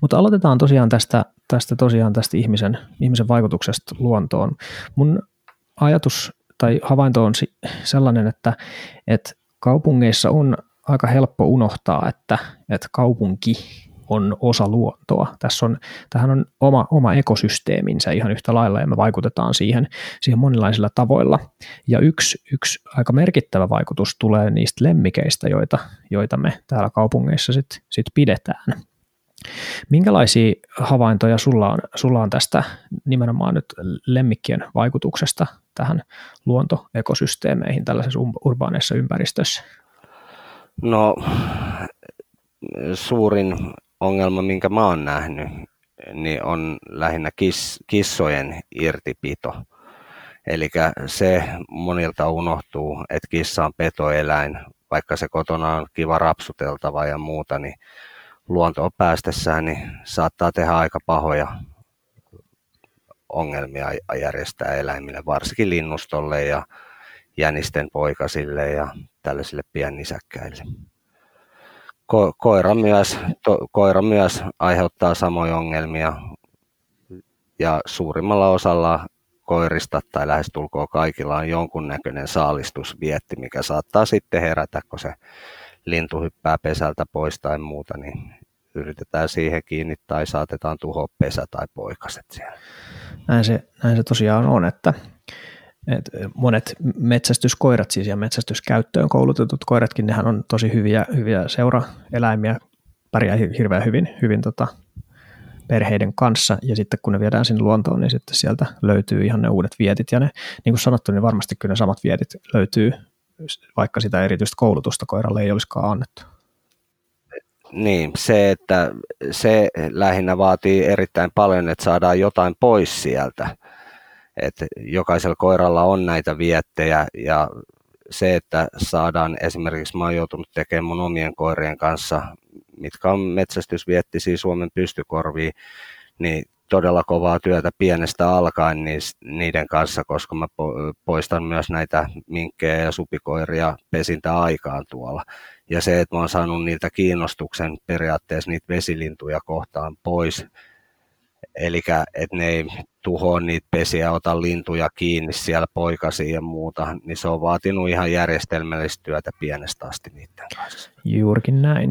Mutta aloitetaan tosiaan tästä, tästä, tosiaan tästä ihmisen, ihmisen vaikutuksesta luontoon. Mun ajatus tai havainto on sellainen, että, että kaupungeissa on aika helppo unohtaa, että, että kaupunki on osa luontoa. Tässä on, tähän on oma, oma ekosysteeminsä ihan yhtä lailla ja me vaikutetaan siihen, siihen monilaisilla tavoilla. Ja yksi, yksi aika merkittävä vaikutus tulee niistä lemmikeistä, joita, joita me täällä kaupungeissa sitten sit pidetään. Minkälaisia havaintoja sulla on, sulla on tästä nimenomaan nyt lemmikkien vaikutuksesta tähän luontoekosysteemeihin tällaisessa urbaaneissa ympäristössä? No suurin ongelma, minkä mä oon nähnyt, niin on lähinnä kiss, kissojen irtipito. Eli se monilta unohtuu, että kissa on petoeläin, vaikka se kotona on kiva rapsuteltava ja muuta, niin luontoon päästessään niin saattaa tehdä aika pahoja ongelmia järjestää eläimille, varsinkin linnustolle ja jänisten poikasille ja tällaisille piennisäkkäille. Ko- koira, myös, to, koira myös aiheuttaa samoja ongelmia ja suurimmalla osalla koirista tai lähestulkoon kaikilla on jonkunnäköinen saalistusvietti, mikä saattaa sitten herätä, kun se lintu hyppää pesältä pois tai muuta, niin yritetään siihen kiinni tai saatetaan tuhoa pesä tai poikaset siellä. Näin se, näin se tosiaan on, että et monet metsästyskoirat siis ja metsästyskäyttöön koulutetut koiratkin, nehän on tosi hyviä, hyviä seuraeläimiä, pärjää hirveän hyvin, hyvin tota, perheiden kanssa, ja sitten kun ne viedään sinne luontoon, niin sitten sieltä löytyy ihan ne uudet vietit, ja ne, niin kuin sanottu, niin varmasti kyllä ne samat vietit löytyy, vaikka sitä erityistä koulutusta koiralle ei olisikaan annettu. Niin, se, että se lähinnä vaatii erittäin paljon, että saadaan jotain pois sieltä, että jokaisella koiralla on näitä viettejä ja se, että saadaan esimerkiksi, mä oon joutunut tekemään mun omien koirien kanssa, mitkä on metsästysviettisiä Suomen pystykorviin, niin todella kovaa työtä pienestä alkaen niiden kanssa, koska mä poistan myös näitä minkkejä ja supikoiria pesintäaikaan tuolla. Ja se, että mä oon saanut niiltä kiinnostuksen periaatteessa niitä vesilintuja kohtaan pois, Eli että ne ei tuhoa niitä pesiä, ota lintuja kiinni siellä poikasiin ja muuta, niin se on vaatinut ihan järjestelmällistä työtä pienestä asti niiden kanssa. Juurikin näin.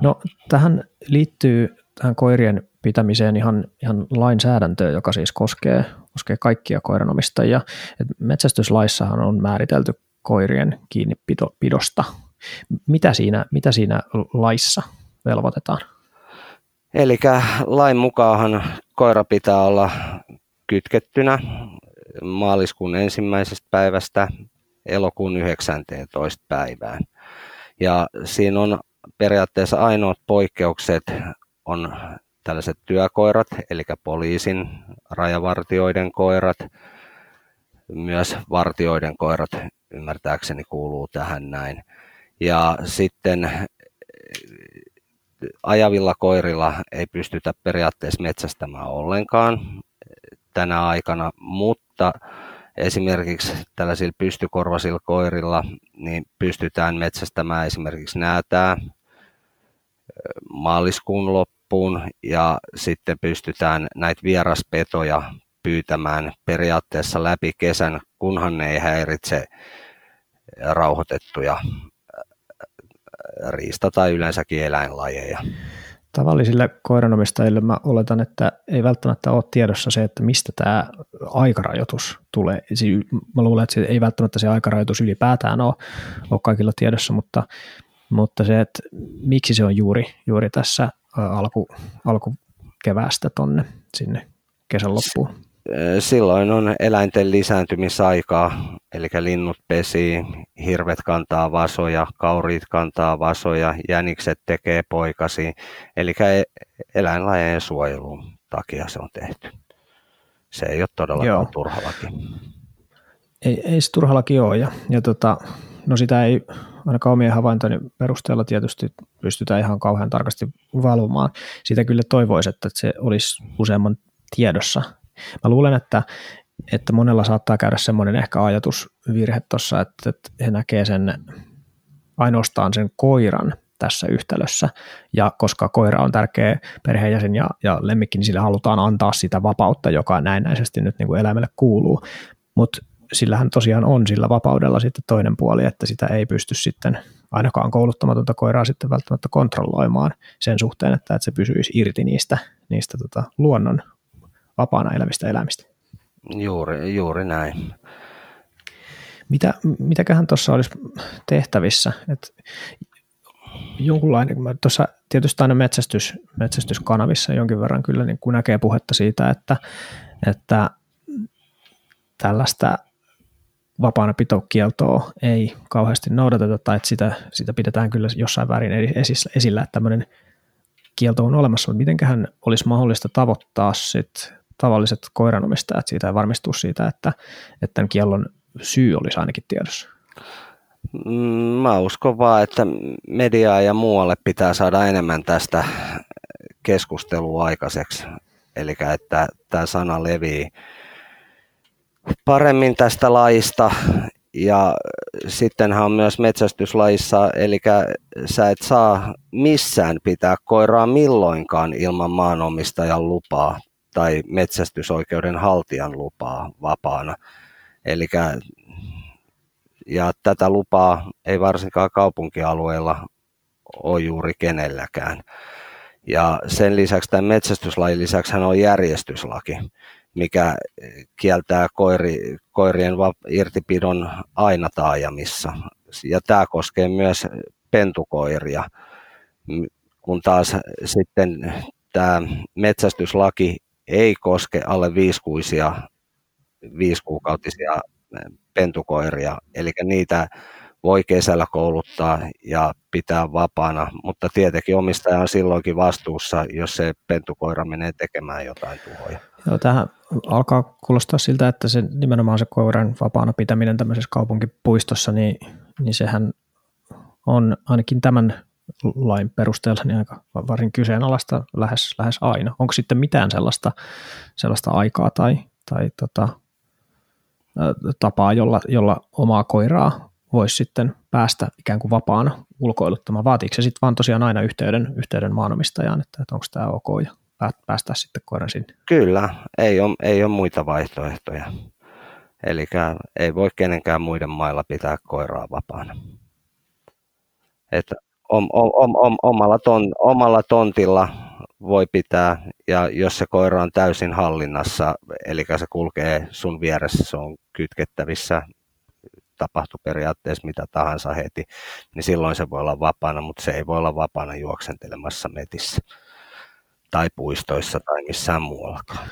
No tähän liittyy tähän koirien pitämiseen ihan, ihan lainsäädäntöä, joka siis koskee, koskee kaikkia koiranomistajia. Et metsästyslaissahan on määritelty koirien kiinnipidosta. Mitä siinä, mitä siinä laissa velvoitetaan? Eli lain mukaan koira pitää olla kytkettynä maaliskuun ensimmäisestä päivästä elokuun 19. päivään. Ja siinä on periaatteessa ainoat poikkeukset on tällaiset työkoirat, eli poliisin, rajavartioiden koirat, myös vartioiden koirat ymmärtääkseni kuuluu tähän näin. Ja sitten ajavilla koirilla ei pystytä periaatteessa metsästämään ollenkaan tänä aikana, mutta esimerkiksi tällaisilla pystykorvasilla koirilla niin pystytään metsästämään esimerkiksi näätää maaliskuun loppuun ja sitten pystytään näitä vieraspetoja pyytämään periaatteessa läpi kesän, kunhan ne ei häiritse rauhoitettuja riista- tai yleensäkin eläinlajeja. Tavallisille koiranomistajille mä oletan, että ei välttämättä ole tiedossa se, että mistä tämä aikarajoitus tulee. Mä luulen, että ei välttämättä se aikarajoitus ylipäätään ole, ole kaikilla tiedossa, mutta, mutta se, että miksi se on juuri, juuri tässä alku, alkukeväästä tonne sinne kesän loppuun silloin on eläinten lisääntymisaikaa, eli linnut pesii, hirvet kantaa vasoja, kauriit kantaa vasoja, jänikset tekee poikasi, eli e, eläinlajien suojelun takia se on tehty. Se ei ole todellakaan Joo. turha laki. Ei, ei se turha laki ole, ja, ja tota, no sitä ei ainakaan omien havaintojen perusteella tietysti pystytään ihan kauhean tarkasti valvomaan. Sitä kyllä toivoisi, että se olisi useamman tiedossa Mä luulen, että, että monella saattaa käydä semmoinen ehkä ajatusvirhe tuossa, että, että he näkee sen ainoastaan sen koiran tässä yhtälössä. Ja koska koira on tärkeä perheenjäsen ja, ja lemmikki, niin sille halutaan antaa sitä vapautta, joka näennäisesti nyt niin kuin eläimelle kuuluu. Mutta sillähän tosiaan on sillä vapaudella sitten toinen puoli, että sitä ei pysty sitten ainakaan kouluttamatonta koiraa sitten välttämättä kontrolloimaan sen suhteen, että, että se pysyisi irti niistä, niistä tota, luonnon vapaana elävistä elämistä. Juuri, juuri näin. Mitä, mitäköhän tuossa olisi tehtävissä? Et jonkunlainen, tuossa tietysti aina metsästys, metsästyskanavissa jonkin verran kyllä niin kun näkee puhetta siitä, että, että tällaista vapaana pitokieltoa ei kauheasti noudateta tai että sitä, sitä pidetään kyllä jossain väärin esillä, että tämmöinen kielto on olemassa, mutta mitenköhän olisi mahdollista tavoittaa sit tavalliset koiranomistajat siitä ja varmistua siitä, että, että tämän kiellon syy olisi ainakin tiedossa? Mm, mä uskon vaan, että mediaa ja muualle pitää saada enemmän tästä keskustelua aikaiseksi. Eli että tämä sana levii paremmin tästä lajista ja sittenhän on myös metsästyslajissa, eli sä et saa missään pitää koiraa milloinkaan ilman maanomistajan lupaa tai metsästysoikeuden haltijan lupaa vapaana. Eli ja tätä lupaa ei varsinkaan kaupunkialueella ole juuri kenelläkään. Ja sen lisäksi tämän metsästyslain lisäksi on järjestyslaki, mikä kieltää koiri, koirien irtipidon aina taajamissa. Ja tämä koskee myös pentukoiria, kun taas sitten tämä metsästyslaki ei koske alle viisikuisia, viisikuukautisia pentukoiria, eli niitä voi kesällä kouluttaa ja pitää vapaana, mutta tietenkin omistaja on silloinkin vastuussa, jos se pentukoira menee tekemään jotain tuhoja. Joo, tähän alkaa kuulostaa siltä, että se nimenomaan se koiran vapaana pitäminen tämmöisessä kaupunkipuistossa, niin, niin sehän on ainakin tämän lain perusteella niin aika varsin kyseenalaista lähes, lähes aina. Onko sitten mitään sellaista, sellaista aikaa tai, tai tota, tapaa, jolla, jolla omaa koiraa voisi sitten päästä ikään kuin vapaana ulkoiluttamaan. Vaatiiko se sitten vaan tosiaan aina yhteyden, yhteyden maanomistajan, että, että onko tämä ok ja päästää sitten koiran sinne? Kyllä, ei ole, ei ole muita vaihtoehtoja. Eli ei voi kenenkään muiden mailla pitää koiraa vapaana. Että om, om, om, omalla, ton, omalla tontilla voi pitää, ja jos se koira on täysin hallinnassa, eli se kulkee sun vieressä, se on kytkettävissä, tapahtuu periaatteessa mitä tahansa heti, niin silloin se voi olla vapaana, mutta se ei voi olla vapaana juoksentelemassa metissä tai puistoissa tai missään muuallakaan.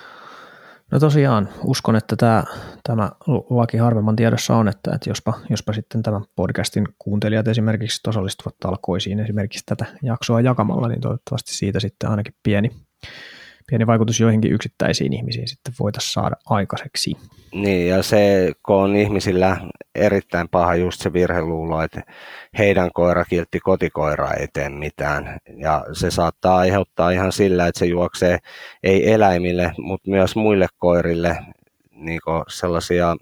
No tosiaan, uskon, että tämä, tämä laki harvemman tiedossa on, että, että jospa, jospa sitten tämän podcastin kuuntelijat esimerkiksi osallistuvat talkoisiin esimerkiksi tätä jaksoa jakamalla, niin toivottavasti siitä sitten ainakin pieni, pieni vaikutus joihinkin yksittäisiin ihmisiin sitten voitaisiin saada aikaiseksi. Niin, ja se, kun on ihmisillä erittäin paha just se virheluulo, että heidän koira kiltti kotikoira ei tee mitään. Ja se saattaa aiheuttaa ihan sillä, että se juoksee ei eläimille, mutta myös muille koirille niin sellaisia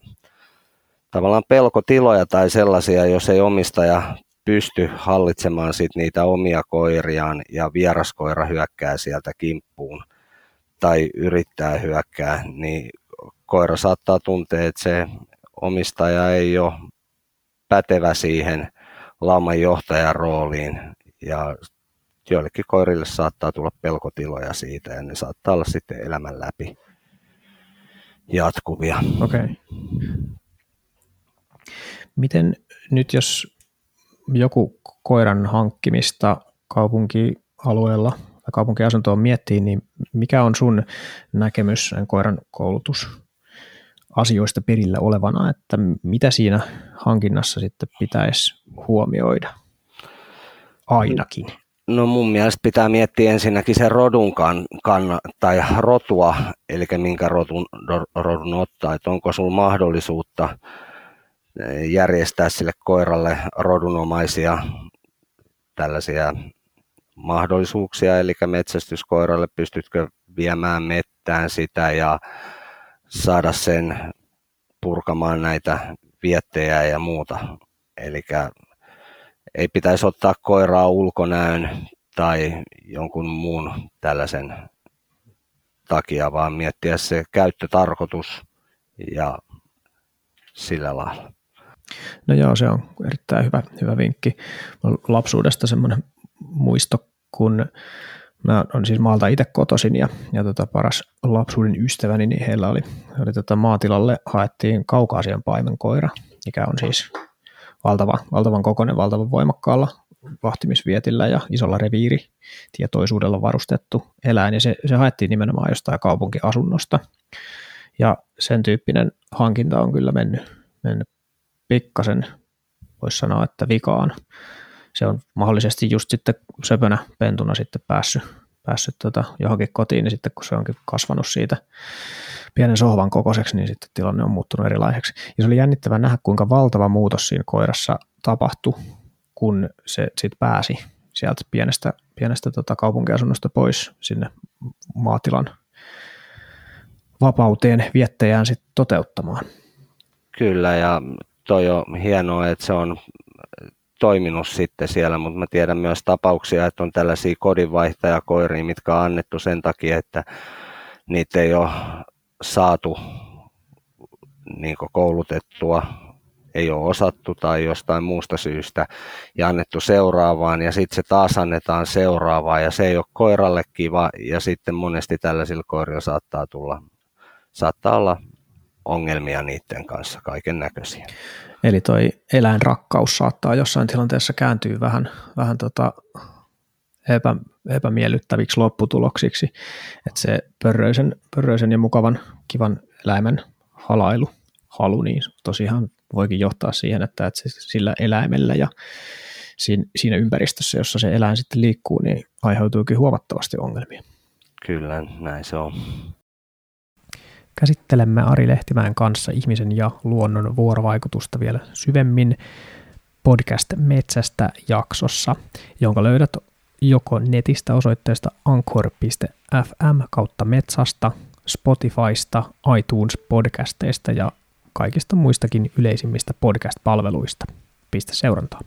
tavallaan pelkotiloja tai sellaisia, jos ei omistaja pysty hallitsemaan sit niitä omia koiriaan ja vieraskoira hyökkää sieltä kimppuun tai yrittää hyökkää, niin koira saattaa tuntea, että se omistaja ei ole pätevä siihen lauman johtajan rooliin ja joillekin koirille saattaa tulla pelkotiloja siitä ja ne saattaa olla sitten elämän läpi jatkuvia. Okei. Okay. Miten nyt jos joku koiran hankkimista kaupunkialueella kaupunkiasuntoon miettii, niin mikä on sun näkemys koiran koulutus asioista perillä olevana, että mitä siinä hankinnassa sitten pitäisi huomioida? Ainakin? No mun mielestä pitää miettiä ensinnäkin sen rodun kan, kan, tai rotua, eli minkä rodun, rodun ottaa, että onko sulla mahdollisuutta eh, järjestää sille koiralle rodunomaisia tällaisia mahdollisuuksia, eli metsästyskoiralle pystytkö viemään mettään sitä ja saada sen purkamaan näitä viettejä ja muuta. Eli ei pitäisi ottaa koiraa ulkonäön tai jonkun muun tällaisen takia, vaan miettiä se käyttötarkoitus ja sillä lailla. No joo, se on erittäin hyvä, hyvä vinkki. Lapsuudesta semmoinen muisto, kun mä on siis maalta itse kotoisin ja, ja tota paras lapsuuden ystäväni, niin heillä oli, oli tota maatilalle haettiin kaukaasian paimenkoira, mikä on siis valtava, valtavan kokoinen, valtavan voimakkaalla vahtimisvietillä ja isolla reviiri tietoisuudella varustettu eläin, ja se, se haettiin nimenomaan jostain kaupunkiasunnosta. Ja sen tyyppinen hankinta on kyllä mennyt, mennyt pikkasen, voisi sanoa, että vikaan. Se on mahdollisesti just sitten söpönä pentuna sitten päässyt, päässyt tota johonkin kotiin, niin sitten kun se onkin kasvanut siitä pienen sohvan kokoiseksi, niin sitten tilanne on muuttunut erilaiseksi. Ja se oli jännittävää nähdä, kuinka valtava muutos siinä koirassa tapahtui, kun se sitten pääsi sieltä pienestä, pienestä tota kaupunkiasunnosta pois sinne maatilan vapauteen viettäjään sitten toteuttamaan. Kyllä, ja toi on hienoa, että se on toiminut sitten siellä, mutta mä tiedän myös tapauksia, että on tällaisia kodinvaihtajakoiria, mitkä on annettu sen takia, että niitä ei ole saatu niin koulutettua, ei ole osattu tai jostain muusta syystä ja annettu seuraavaan ja sitten se taas annetaan seuraavaan ja se ei ole koiralle kiva ja sitten monesti tällaisilla koirilla saattaa tulla, saattaa olla ongelmia niiden kanssa, kaiken näköisiä. Eli toi eläinrakkaus saattaa jossain tilanteessa kääntyä vähän, vähän tota epä, epämiellyttäviksi lopputuloksiksi, että se pörröisen, pörröisen ja mukavan kivan eläimen halailu, halu, niin tosiaan voikin johtaa siihen, että, että sillä eläimellä ja siinä, ympäristössä, jossa se eläin sitten liikkuu, niin aiheutuukin huomattavasti ongelmia. Kyllä, näin se on. Käsittelemme Ari Lehtimäen kanssa ihmisen ja luonnon vuorovaikutusta vielä syvemmin podcast Metsästä jaksossa, jonka löydät joko netistä osoitteesta anchor.fm kautta metsasta, Spotifysta, iTunes-podcasteista ja kaikista muistakin yleisimmistä podcast-palveluista. Pistä seurantaa.